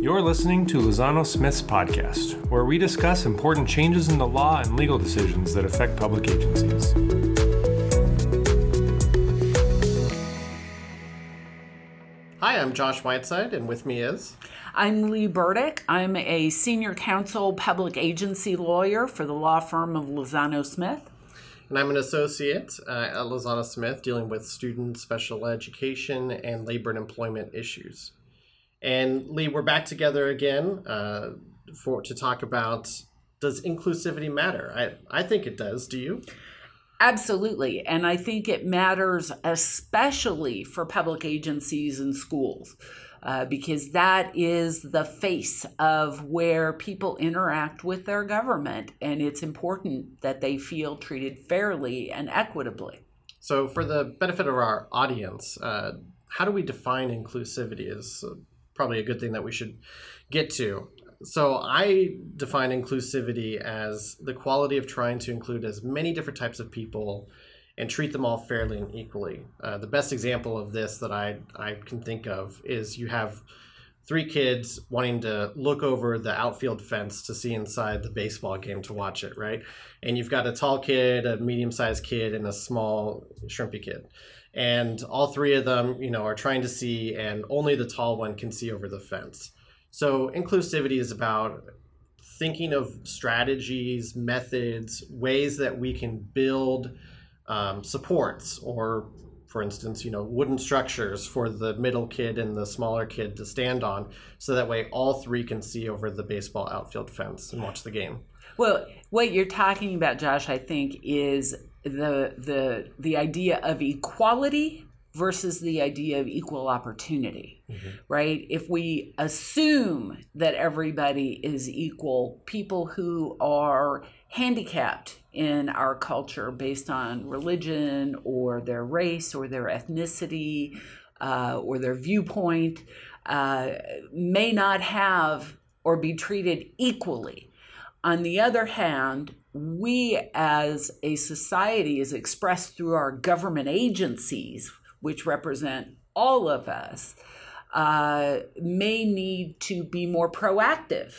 You're listening to Lozano Smith's podcast, where we discuss important changes in the law and legal decisions that affect public agencies. Hi, I'm Josh Whiteside, and with me is. I'm Lee Burdick. I'm a senior counsel public agency lawyer for the law firm of Lozano Smith. And I'm an associate uh, at Lozano Smith dealing with student special education and labor and employment issues. And Lee, we're back together again uh, for to talk about does inclusivity matter? I, I think it does. Do you? Absolutely. And I think it matters especially for public agencies and schools. Uh, because that is the face of where people interact with their government, and it's important that they feel treated fairly and equitably. So, for the benefit of our audience, uh, how do we define inclusivity? Is probably a good thing that we should get to so I define inclusivity as the quality of trying to include as many different types of people and treat them all fairly and equally. Uh, the best example of this that I, I can think of is you have three kids wanting to look over the outfield fence to see inside the baseball game to watch it, right? And you've got a tall kid, a medium sized kid, and a small shrimpy kid. And all three of them, you know, are trying to see, and only the tall one can see over the fence. So inclusivity is about thinking of strategies, methods, ways that we can build um, supports or for instance, you know, wooden structures for the middle kid and the smaller kid to stand on, so that way all three can see over the baseball outfield fence and watch the game. Well, what you're talking about, Josh, I think, is the the the idea of equality versus the idea of equal opportunity, mm-hmm. right? If we assume that everybody is equal, people who are handicapped in our culture based on religion or their race or their ethnicity uh, or their viewpoint uh, may not have or be treated equally. On the other hand, we as a society is expressed through our government agencies which represent all of us, uh, may need to be more proactive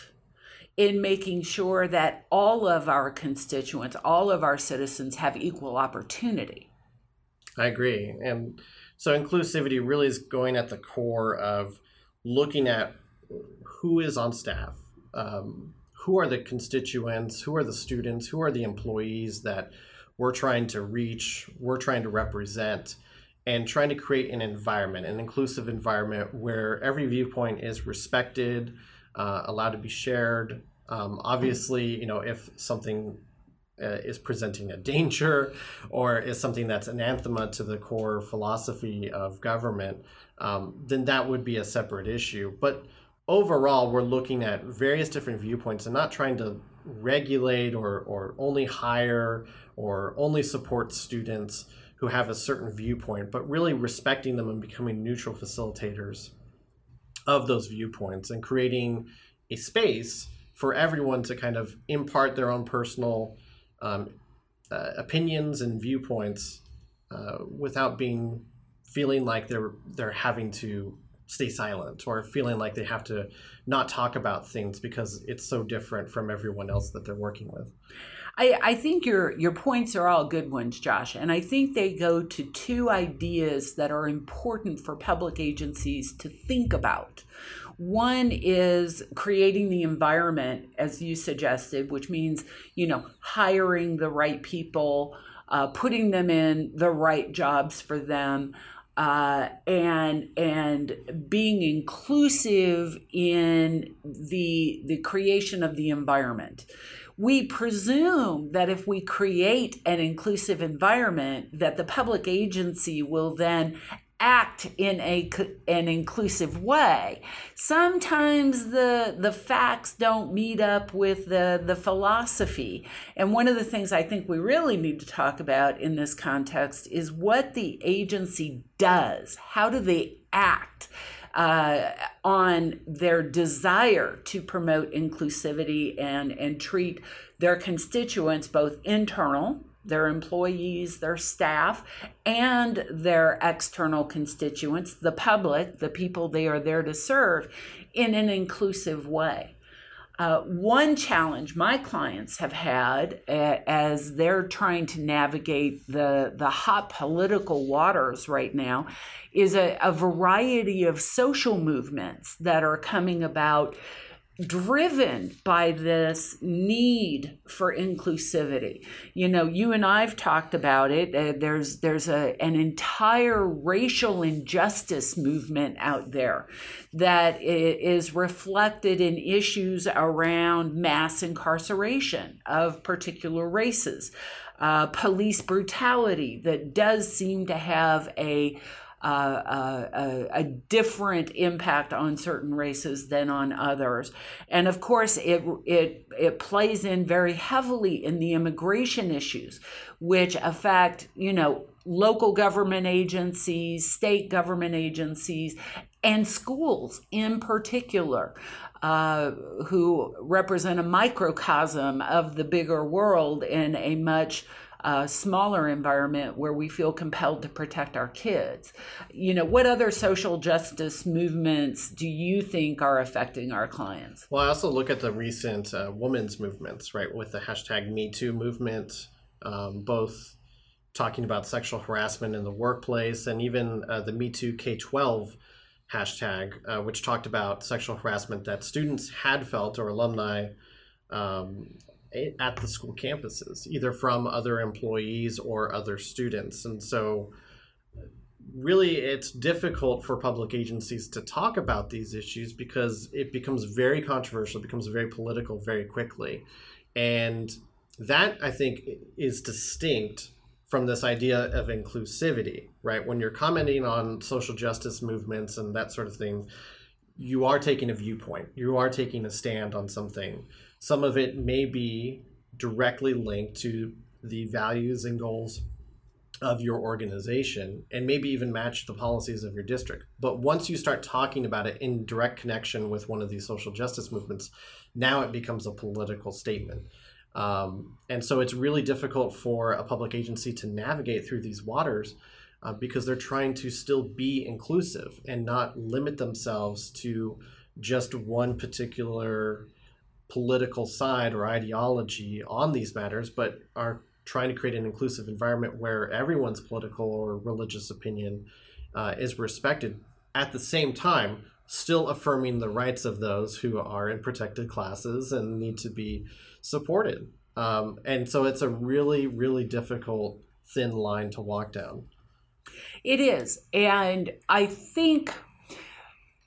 in making sure that all of our constituents, all of our citizens have equal opportunity. I agree. And so inclusivity really is going at the core of looking at who is on staff, um, who are the constituents, who are the students, who are the employees that we're trying to reach, we're trying to represent and trying to create an environment, an inclusive environment where every viewpoint is respected, uh, allowed to be shared. Um, obviously, you know, if something uh, is presenting a danger or is something that's anathema to the core philosophy of government, um, then that would be a separate issue. But overall, we're looking at various different viewpoints and not trying to regulate or, or only hire or only support students who have a certain viewpoint, but really respecting them and becoming neutral facilitators of those viewpoints and creating a space for everyone to kind of impart their own personal um, uh, opinions and viewpoints uh, without being feeling like they're they're having to stay silent or feeling like they have to not talk about things because it's so different from everyone else that they're working with. I, I think your your points are all good ones, Josh, and I think they go to two ideas that are important for public agencies to think about. One is creating the environment, as you suggested, which means you know hiring the right people, uh, putting them in the right jobs for them. Uh, and and being inclusive in the the creation of the environment we presume that if we create an inclusive environment that the public agency will then act in a an inclusive way. Sometimes the the facts don't meet up with the the philosophy. And one of the things i think we really need to talk about in this context is what the agency does. How do they act uh, on their desire to promote inclusivity and, and treat their constituents, both internal their employees, their staff, and their external constituents, the public, the people they are there to serve, in an inclusive way. Uh, one challenge my clients have had as they're trying to navigate the, the hot political waters right now is a, a variety of social movements that are coming about driven by this need for inclusivity. You know, you and I've talked about it. Uh, there's there's a an entire racial injustice movement out there that is reflected in issues around mass incarceration of particular races. Uh, police brutality that does seem to have a a, a, different impact on certain races than on others. And of course, it, it, it plays in very heavily in the immigration issues, which affect, you know, local government agencies, state government agencies, and schools in particular. Uh, who represent a microcosm of the bigger world in a much a smaller environment where we feel compelled to protect our kids. You know, what other social justice movements do you think are affecting our clients? Well, I also look at the recent uh, women's movements, right, with the hashtag Me Too movement, um, both talking about sexual harassment in the workplace and even uh, the Me Too K 12 hashtag, uh, which talked about sexual harassment that students had felt or alumni um, at the school campuses, either from other employees or other students. And so, really, it's difficult for public agencies to talk about these issues because it becomes very controversial, becomes very political very quickly. And that, I think, is distinct from this idea of inclusivity, right? When you're commenting on social justice movements and that sort of thing, you are taking a viewpoint, you are taking a stand on something some of it may be directly linked to the values and goals of your organization and maybe even match the policies of your district. But once you start talking about it in direct connection with one of these social justice movements, now it becomes a political statement. Um, and so it's really difficult for a public agency to navigate through these waters uh, because they're trying to still be inclusive and not limit themselves to just one particular political side or ideology on these matters, but are trying to create an inclusive environment where everyone's political or religious opinion uh, is respected. At the same time, still affirming the rights of those who are in protected classes and need to be supported. Um, and so it's a really, really difficult thin line to walk down. It is. And I think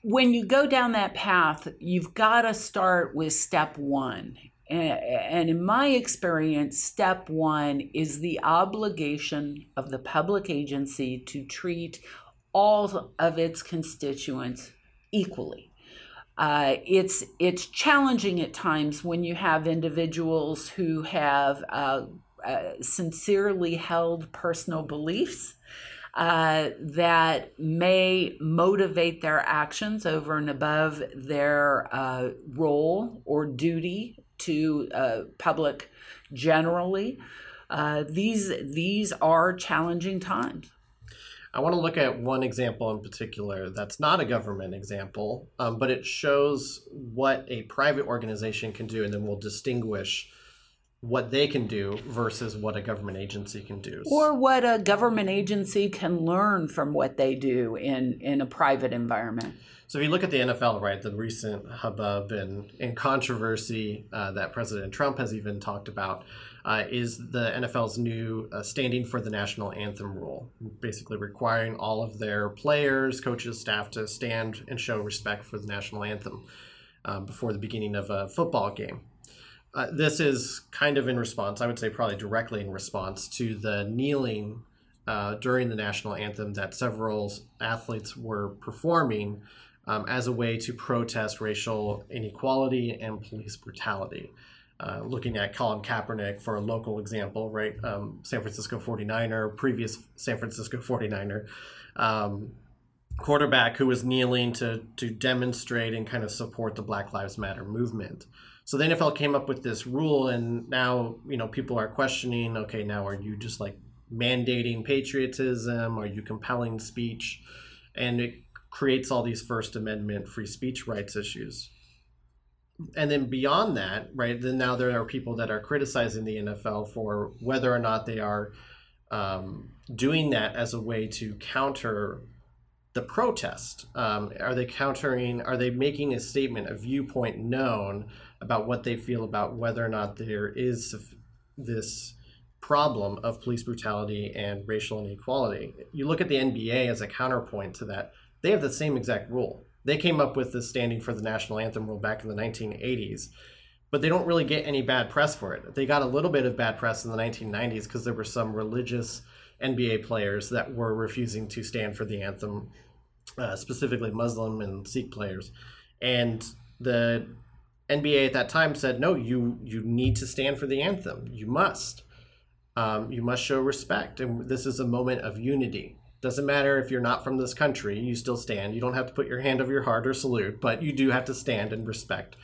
when you go down that path, you've got to start with step one. And in my experience, step one is the obligation of the public agency to treat all of its constituents equally. Uh, it's it's challenging at times when you have individuals who have uh, uh, sincerely held personal beliefs uh, that may motivate their actions over and above their uh, role or duty to uh, public generally. Uh, these these are challenging times. I want to look at one example in particular that's not a government example, um, but it shows what a private organization can do, and then we'll distinguish what they can do versus what a government agency can do. Or what a government agency can learn from what they do in, in a private environment. So if you look at the NFL, right, the recent hubbub and, and controversy uh, that President Trump has even talked about uh, is the NFL's new uh, standing for the national anthem rule, basically requiring all of their players, coaches, staff to stand and show respect for the national anthem uh, before the beginning of a football game. Uh, this is kind of in response, I would say probably directly in response to the kneeling uh, during the national anthem that several athletes were performing um, as a way to protest racial inequality and police brutality. Uh, looking at Colin Kaepernick for a local example, right? Um, San Francisco 49er, previous San Francisco 49er, um, quarterback who was kneeling to, to demonstrate and kind of support the Black Lives Matter movement. So the NFL came up with this rule, and now you know people are questioning. Okay, now are you just like mandating patriotism? Are you compelling speech? And it creates all these First Amendment free speech rights issues. And then beyond that, right? Then now there are people that are criticizing the NFL for whether or not they are um, doing that as a way to counter the protest? Um, are they countering? Are they making a statement, a viewpoint known about what they feel about whether or not there is this problem of police brutality and racial inequality? You look at the NBA as a counterpoint to that. They have the same exact rule. They came up with the standing for the national anthem rule back in the 1980s, but they don't really get any bad press for it. They got a little bit of bad press in the 1990s because there were some religious NBA players that were refusing to stand for the anthem, uh, specifically Muslim and Sikh players, and the NBA at that time said, "No, you you need to stand for the anthem. You must. Um, you must show respect, and this is a moment of unity." Doesn't matter if you're not from this country, you still stand. You don't have to put your hand over your heart or salute, but you do have to stand and respect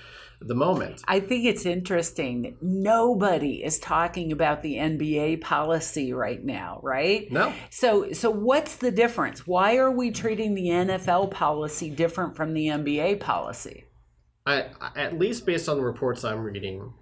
the moment. I think it's interesting. Nobody is talking about the NBA policy right now, right? No. So so what's the difference? Why are we treating the NFL policy different from the NBA policy? I, at least based on the reports I'm reading,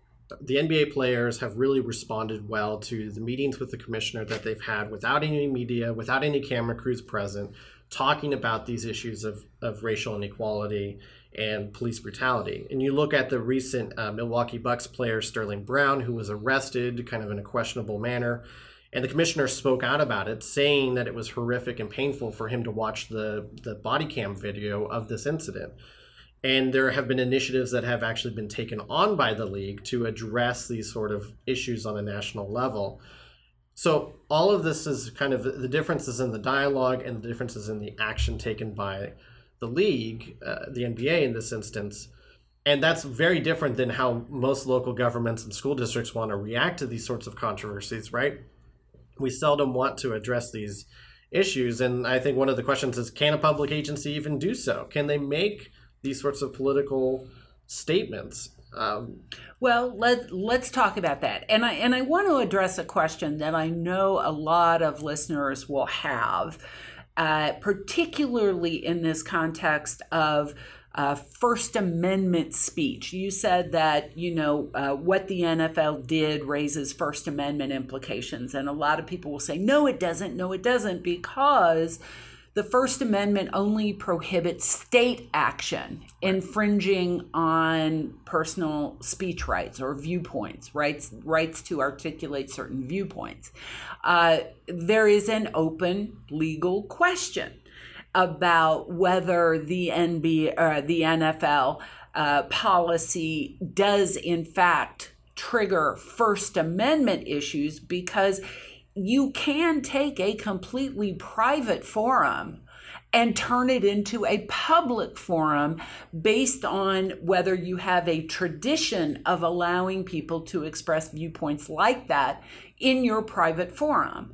the NBA players have really responded well to the meetings with the commissioner that they've had without any media, without any camera crews present, talking about these issues of, of racial inequality and police brutality. And you look at the recent uh, Milwaukee Bucks player Sterling Brown, who was arrested kind of in a questionable manner. And the commissioner spoke out about it, saying that it was horrific and painful for him to watch the, the body cam video of this incident. And there have been initiatives that have actually been taken on by the league to address these sort of issues on a national level. So all of this is kind of the differences in the dialogue and the differences in the action taken by the league, uh, the NBA in this instance. And that's very different than how most local governments and school districts want to react to these sorts of controversies, right? We seldom want to address these issues. And I think one of the questions is can a public agency even do so? Can they make these sorts of political statements? Um, well, let let's talk about that, and I and I want to address a question that I know a lot of listeners will have, uh, particularly in this context of uh, First Amendment speech. You said that, you know, uh, what the NFL did raises First Amendment implications. And a lot of people will say, no, it doesn't. No, it doesn't, because the First Amendment only prohibits state action infringing on personal speech rights or viewpoints, rights rights to articulate certain viewpoints. Uh, there is an open legal question about whether the or uh, the NFL uh, policy does in fact trigger First Amendment issues because you can take a completely private forum and turn it into a public forum based on whether you have a tradition of allowing people to express viewpoints like that in your private forum.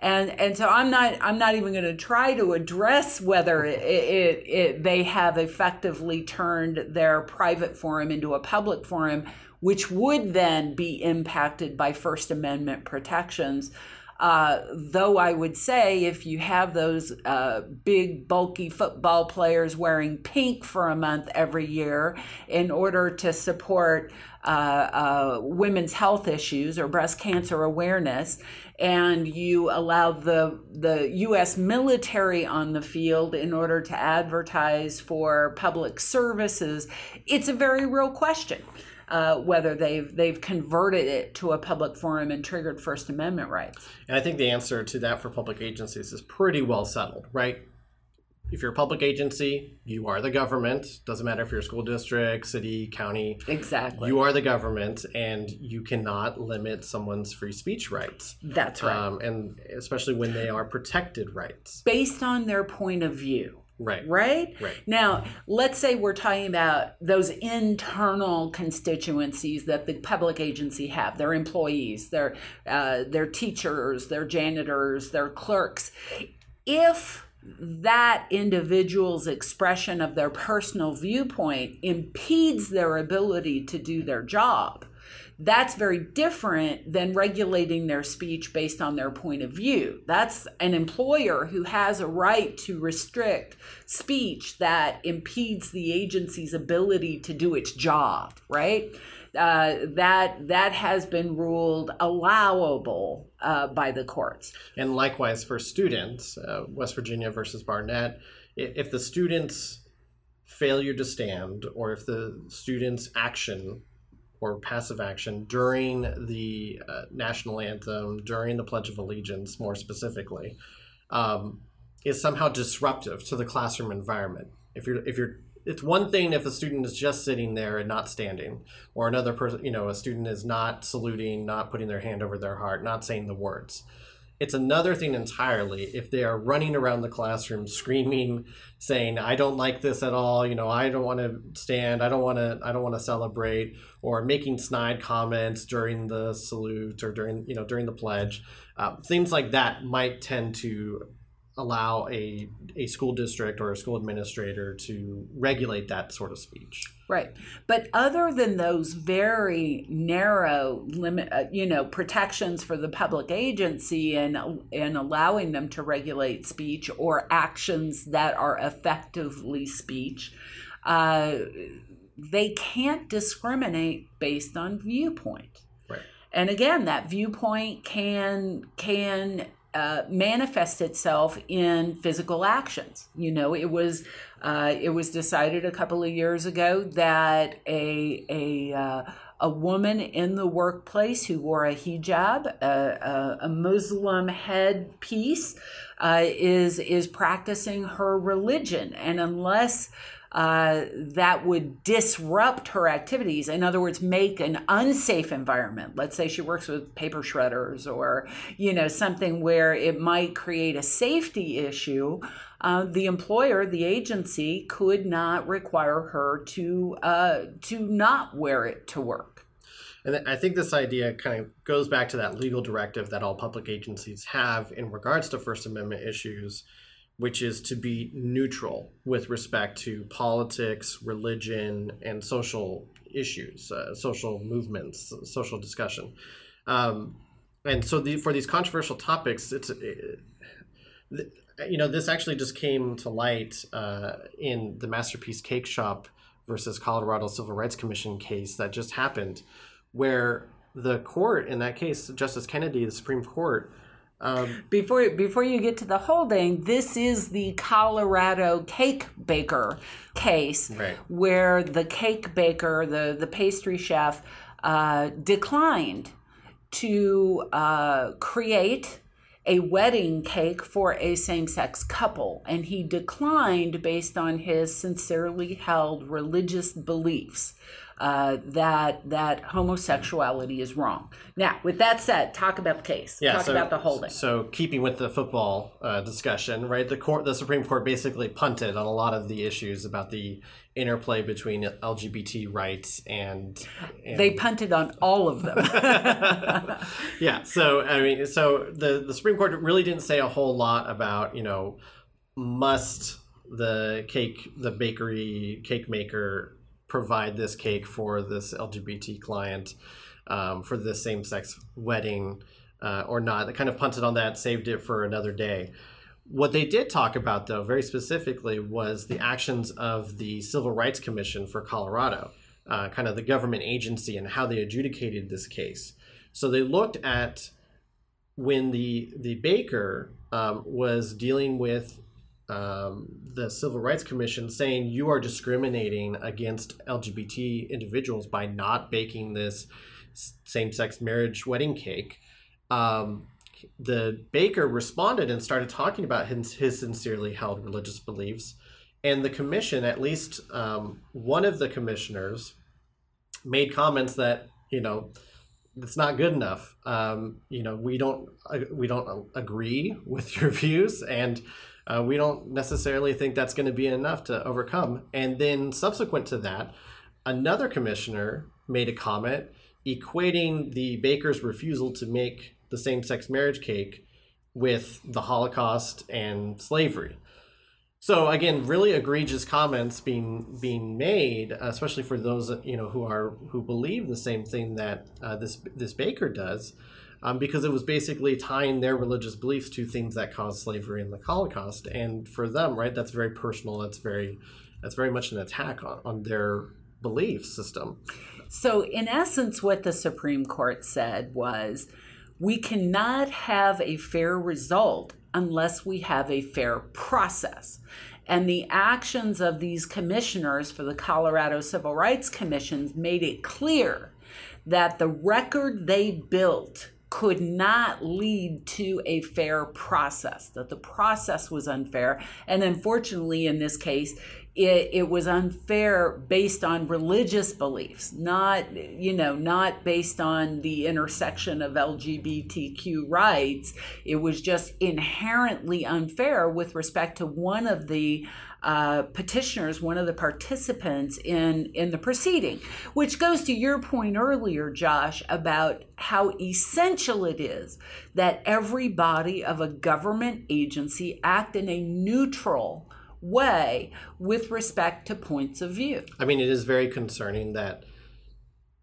And and so i'm not i'm not even going to try to address whether it, it, it, they have effectively turned their private forum into a public forum which would then be impacted by first amendment protections uh, though I would say if you have those uh, big, bulky football players wearing pink for a month every year in order to support uh, uh women's health issues or breast cancer awareness, and you allow the the U.S. military on the field in order to advertise for public services, it's a very real question uh, whether they've they've converted it to a public forum and triggered First Amendment rights. And I think the answer to that for public agencies is pretty well settled, right? If you're a public agency, you are the government. Doesn't matter if you're a school district, city, county. Exactly. You are the government, and you cannot limit someone's free speech rights. That's right. Um, and especially when they are protected rights. Based on their point of view. Right. Right? Right. Now, let's say we're talking about those internal constituencies that the public agency have, their employees, their uh, their teachers, their janitors, their clerks. If that individual's expression of their personal viewpoint impedes their ability to do their job that's very different than regulating their speech based on their point of view. That's an employer who has a right to restrict speech that impedes the agency's ability to do its job, right? Uh, that that has been ruled allowable uh, by the courts. And likewise for students, uh, West Virginia versus Barnette, if the students' failure to stand or if the students' action or passive action during the uh, national anthem, during the Pledge of Allegiance, more specifically, um, is somehow disruptive to the classroom environment. If you're if you're it's one thing if a student is just sitting there and not standing, or another person, you know, a student is not saluting, not putting their hand over their heart, not saying the words. It's another thing entirely if they are running around the classroom screaming, saying, "I don't like this at all," you know, "I don't want to stand," "I don't want to," "I don't want to celebrate," or making snide comments during the salute or during, you know, during the pledge. Uh, things like that might tend to allow a, a school district or a school administrator to regulate that sort of speech. Right. But other than those very narrow limit, uh, you know, protections for the public agency and and allowing them to regulate speech or actions that are effectively speech, uh, they can't discriminate based on viewpoint. Right. And again, that viewpoint can can uh, manifest itself in physical actions. You know, it was uh, it was decided a couple of years ago that a a uh, a woman in the workplace who wore a hijab, a, a, Muslim headpiece, uh, is is practicing her religion, and unless uh, that would disrupt her activities. In other words, make an unsafe environment. Let's say she works with paper shredders or, you know, something where it might create a safety issue. Uh, the employer, the agency, could not require her to uh, to not wear it to work. And I think this idea kind of goes back to that legal directive that all public agencies have in regards to First Amendment issues which is to be neutral with respect to politics, religion, and social issues, uh, social movements, social discussion. Um, and so, the, for these controversial topics, it's it, you know this actually just came to light uh, in the Masterpiece Cake Shop versus Colorado Civil Rights Commission case that just happened, where the court in that case, Justice Kennedy, the Supreme Court um, before before you get to the holding, this is the Colorado cake baker case, right. where the cake baker, the the pastry chef, uh, declined to uh, create a wedding cake for a same sex couple, and he declined based on his sincerely held religious beliefs uh, that that homosexuality is wrong. Now, with that said, talk about the case. Yeah, talk so, about the holding. So, keeping with the football uh, discussion, right? The court, the Supreme Court, basically punted on a lot of the issues about the interplay between LGBT rights and, and... they punted on all of them. yeah. So I mean, so the the Supreme Court really didn't say a whole lot about you know must the cake the bakery cake maker provide this cake for this LGBT client um, for this same sex wedding uh, or not. They kind of punted on that, saved it for another day. What they did talk about, though, very specifically, was the actions of the Civil Rights Commission for Colorado, uh, kind of the government agency, and how they adjudicated this case. So they looked at when the the baker um, was dealing with um, the Civil Rights Commission saying you are discriminating against LGBT individuals by not baking this same sex marriage wedding cake. Um, the baker responded and started talking about his, his sincerely held religious beliefs. And the commission, at least um, one of the commissioners, made comments that, you know, it's not good enough. Um, you know, we don't uh, we don't agree with your views, and uh, we don't necessarily think that's going to be enough to overcome. And then subsequent to that, another commissioner made a comment equating the baker's refusal to make the same sex marriage cake with the Holocaust and slavery. So again, really egregious comments being being made, especially for those you know who are who believe the same thing that uh, this this baker does, um, because it was basically tying their religious beliefs to things that caused slavery and the Holocaust, and for them, right, that's very personal. That's very that's very much an attack on, on their belief system. So, in essence, what the Supreme Court said was we cannot have a fair result unless we have a fair process. And the actions of these commissioners for the Colorado Civil Rights Commissions made it clear that the record they built could not lead to a fair process, that the process was unfair. And unfortunately, in this case, it, it was unfair based on religious beliefs, not you know not based on the intersection of LGBTQ rights. It was just inherently unfair with respect to one of the uh, petitioners, one of the participants in in the proceeding, which goes to your point earlier, Josh, about how essential it is that every body of a government agency act in a neutral way with respect to points of view. I mean, it is very concerning that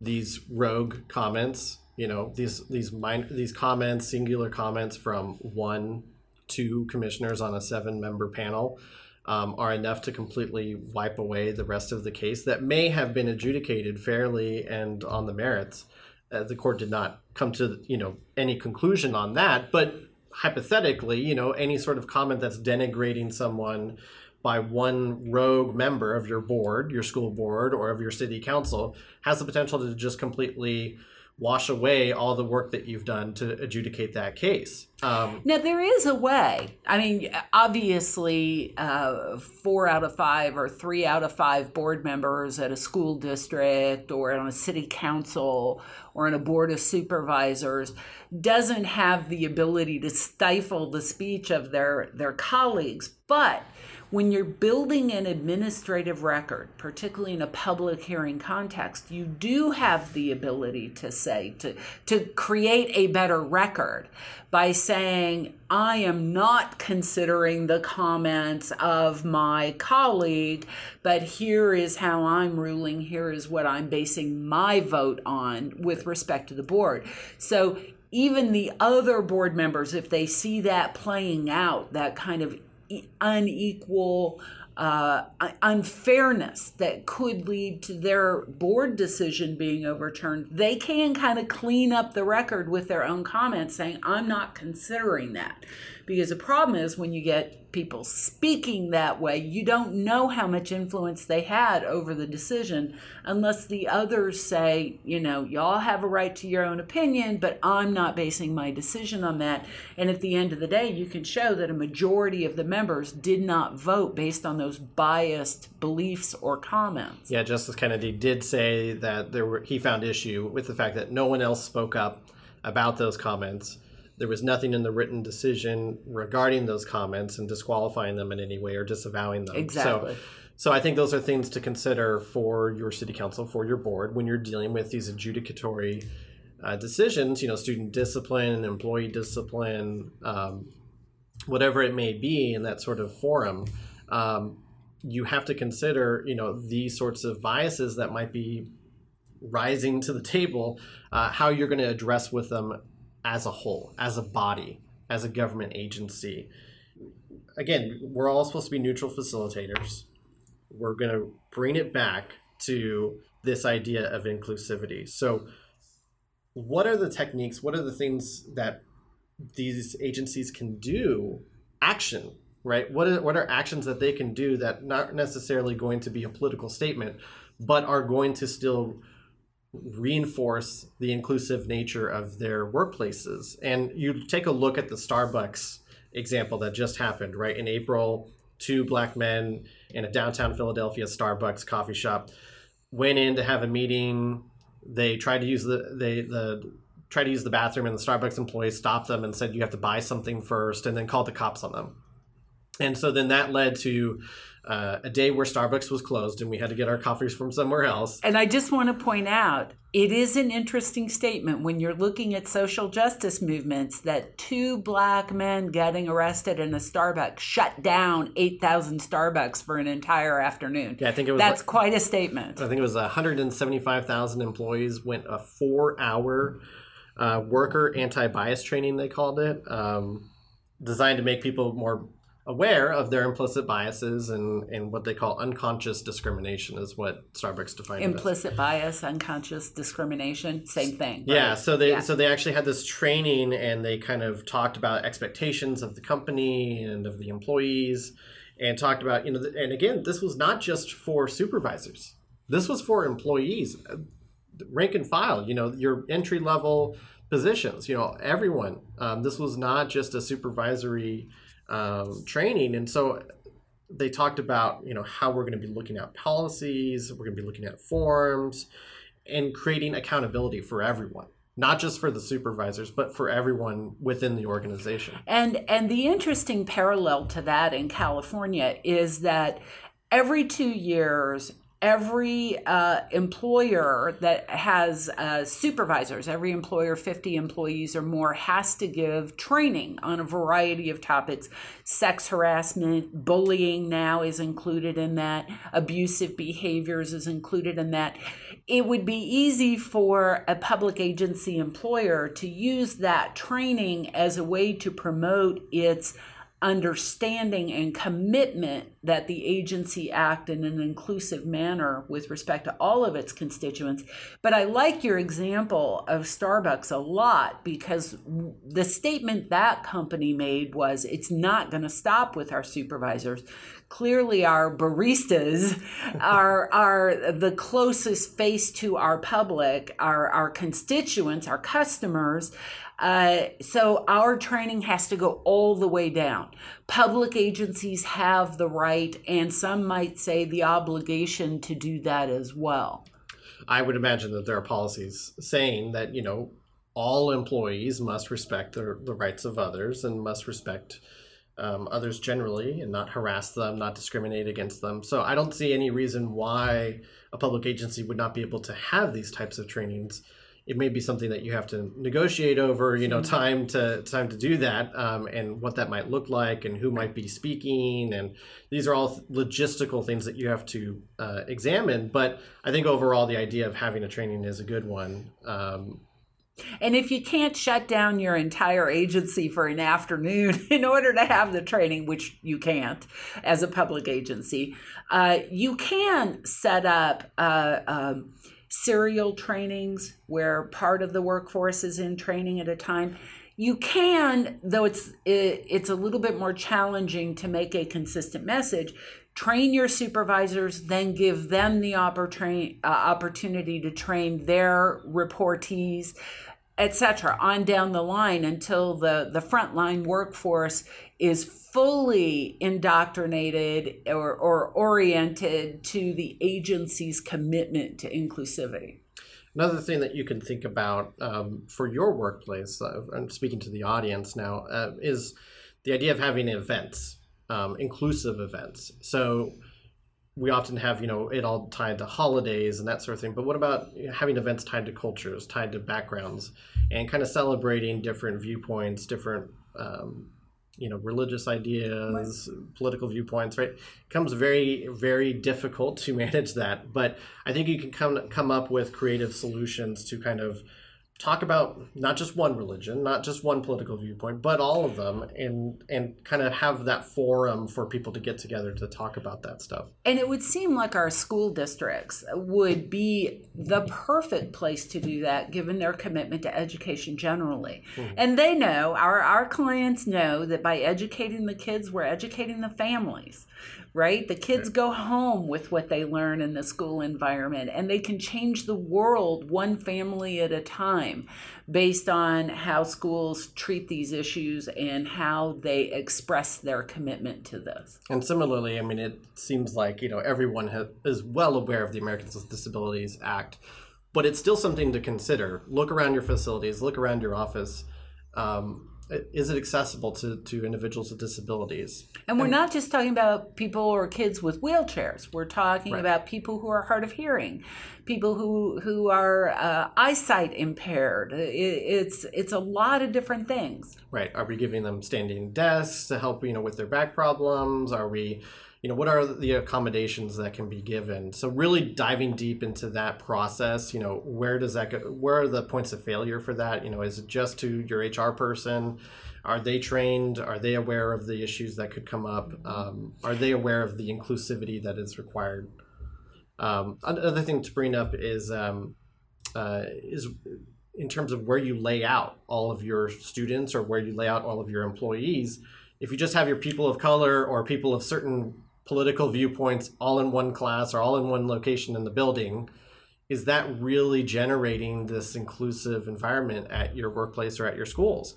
these rogue comments, you know, these these min- these comments, singular comments from one, two commissioners on a seven-member panel, um, are enough to completely wipe away the rest of the case that may have been adjudicated fairly and on the merits. Uh, the court did not come to you know any conclusion on that, but hypothetically, you know, any sort of comment that's denigrating someone by one rogue member of your board, your school board, or of your city council has the potential to just completely wash away all the work that you've done to adjudicate that case. Um, now, there is a way. I mean, obviously, uh, four out of five or three out of five board members at a school district or on a city council or in a board of supervisors doesn't have the ability to stifle the speech of their, their colleagues. But when you're building an administrative record, particularly in a public hearing context, you do have the ability to say, to, to create a better record by saying, I am not considering the comments of my colleague, but here is how I'm ruling, here is what I'm basing my vote on with respect to the board. So even the other board members, if they see that playing out, that kind of unequal uh, unfairness that could lead to their board decision being overturned, they can kind of clean up the record with their own comments saying, I'm not considering that. Because the problem is when you get people speaking that way, you don't know how much influence they had over the decision unless the others say, you know, y'all have a right to your own opinion, but I'm not basing my decision on that. And at the end of the day, you can show that a majority of the members did not vote based on those biased beliefs or comments. Yeah, Justice Kennedy did say that there were he found issue with the fact that no one else spoke up about those comments there was nothing in the written decision regarding those comments and disqualifying them in any way or disavowing them. Exactly. So, so I think those are things to consider for your city council, for your board, when you're dealing with these adjudicatory uh, decisions. You know, student discipline, employee discipline, um, whatever it may be in that sort of forum. Um, you have to consider, you know, these sorts of biases that might be rising to the table, uh, how you're going to address with them as a whole, as a body, as a government agency. Again, we're all supposed to be neutral facilitators. We're going to bring it back to this idea of inclusivity. So, what are the techniques? What are the things that these agencies can do? Action, right? What are, what are actions that they can do that not necessarily going to be a political statement, but are going to still reinforce the inclusive nature of their workplaces. And you take a look at the Starbucks example that just happened, right? In April, two black men in a downtown Philadelphia Starbucks coffee shop went in to have a meeting. They tried to use the they the tried to use the bathroom and the Starbucks employees stopped them and said you have to buy something first and then called the cops on them. And so then that led to uh, a day where Starbucks was closed and we had to get our coffees from somewhere else. And I just want to point out it is an interesting statement when you're looking at social justice movements that two black men getting arrested in a Starbucks shut down 8,000 Starbucks for an entire afternoon. Yeah, I think it was. That's like- quite a statement. I think it was 175,000 employees went a four-hour uh, worker anti-bias training. They called it, um, designed to make people more aware of their implicit biases and, and what they call unconscious discrimination is what Starbucks defined it as. Implicit bias, unconscious discrimination, same thing. Yeah, right? so they Yeah. so they actually had this training and they kind of talked about expectations of the company and of the employees and talked about you know and again this was not just for supervisors. This was for employees, rank and file, you know, your entry level positions, you know, everyone. Um, this was not just a supervisory um, training. And so they talked about you know how we're going to be looking at policies we're going to be looking at forms and creating accountability for everyone not just for the supervisors but for everyone within the organization. And and the interesting parallel to that in California is that every two years, every uh, employer that has uh, supervisors, every employer, 50 employees or more, has to give training on a variety of topics. Sex harassment, bullying now is included in that, abusive behaviors is included in that. It would be easy for a public agency employer to use that training as a way to promote its understanding and commitment that the agency act in an inclusive manner with respect to all of its constituents. But I like your example of Starbucks a lot because the statement that company made was it's not going to stop with our supervisors. Clearly, our baristas are are the closest face to our public, our our constituents, our customers. Uh, so our training has to go all the way down. Public agencies have the right, and some might say the obligation to do that as well. i would imagine that there are policies saying that you know all employees must respect the, the rights of others and must respect um, others generally and not harass them not discriminate against them. So i don't see any reason why a public agency would not be able to have these types of trainings. It may be something that you have to negotiate over you know time to time to do that um, and what that might look like and who might be speaking and these are all logistical things that you have to uh, examine. But i think overall the idea of having a training is a good one um, And if you can't shut down your entire agency for an afternoon in order to have the training, which you can't as a public agency, uh, you can set up uh, um, serial trainings where part of the workforce is in training at a time. You can, though it's it, it's a little bit more challenging to make a consistent message. Train your supervisors, then give them the opportunity uh, opportunity to train their reportees etc on down the line until the the frontline workforce is fully indoctrinated or, or oriented to the agency's commitment to inclusivity. Another thing that you can think about um, for your workplace, uh, I'm speaking to the audience now, uh, is the idea of having events, um, inclusive events. So we often have, you know, it all tied to holidays and that sort of thing. But what about having events tied to cultures, tied to backgrounds, and kind of celebrating different viewpoints, different, um, you know, religious ideas, political viewpoints, right? It becomes very, very difficult to manage that. But I think you can come come up with creative solutions to kind of talk about not just one religion, not just one political viewpoint, but all of them, and and kind of have that forum for people to get together to talk about that stuff. And it would seem like our school districts would be the perfect place to do that given their commitment to education generally. Hmm. And they know, our, our clients know that by educating the kids, we're educating the families, right? The kids go home with what they learn in the school environment and they can change the world one family at a time based on how schools treat these issues and how they express their commitment to this. And similarly, I mean, it seems like you know everyone ha- is well aware of the Americans with Disabilities Act, but it's still something to consider. Look around your facilities, look around your office. Um, is it accessible to, to individuals with disabilities? And we're not just talking about people or kids with wheelchairs. We're talking Right. about people who are hard of hearing, people who who are uh, eyesight impaired. It, it's it's a lot of different things. Right. Are we giving them standing desks to help, you know, with their back problems? Are we, you know, what are the accommodations that can be given? So really diving deep into that process, you know, where does that go? Where are the points of failure for that? You know, is it just to your HR person? Are they trained? Are they aware of the issues that could come up? Um, are they aware of the inclusivity that is required? Um, another thing to bring up is um, uh, is in terms of where you lay out all of your students or where you lay out all of your employees. If you just have your people of color or people of certain political viewpoints all in one class or all in one location in the building, is that really generating this inclusive environment at your workplace or at your schools?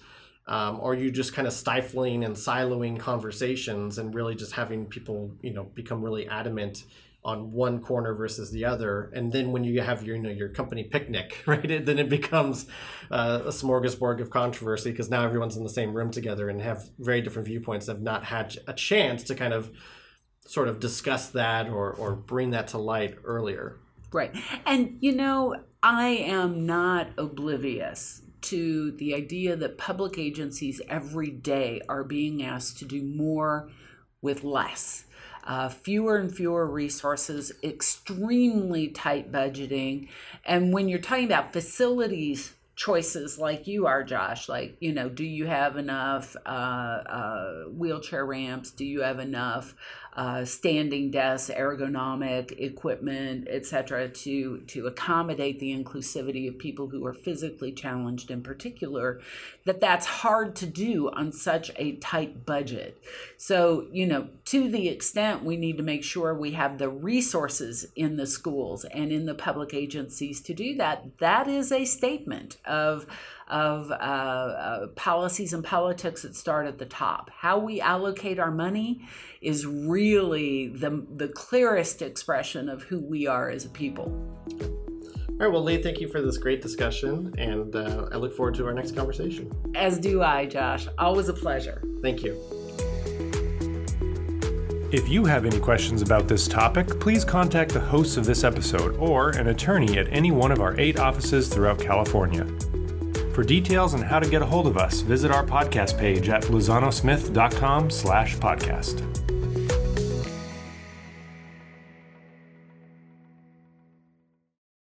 Um, or are you just kind of stifling and siloing conversations and really just having people, you know, become really adamant on one corner versus the other? And then when you have your, you know, your company picnic, right, it, then it becomes uh, a smorgasbord of controversy because now everyone's in the same room together and have very different viewpoints, have not had a chance to kind of sort of discuss that or, or bring that to light earlier. Right. And, you know, I am not oblivious to the idea that public agencies every day are being asked to do more with less. Uh, fewer and fewer resources, extremely tight budgeting. And when you're talking about facilities choices like you are, Josh, like, you know, do you have enough uh, uh, wheelchair ramps? Do you have enough uh, standing desks, ergonomic equipment, etc., to to accommodate the inclusivity of people who are physically challenged, in particular, that that's hard to do on such a tight budget. So you know, to the extent we need to make sure we have the resources in the schools and in the public agencies to do that, that is a statement of of uh, uh, policies and politics that start at the top. How we allocate our money is really the, the clearest expression of who we are as a people. All right, well, Lee, thank you for this great discussion, and uh, I look forward to our next conversation. As do I, Josh. Always a pleasure. Thank you. If you have any questions about this topic, please contact the hosts of this episode or an attorney at any one of our eight offices throughout California. For details on how to get a hold of us, visit our podcast page at lozanosmith.com slash podcast.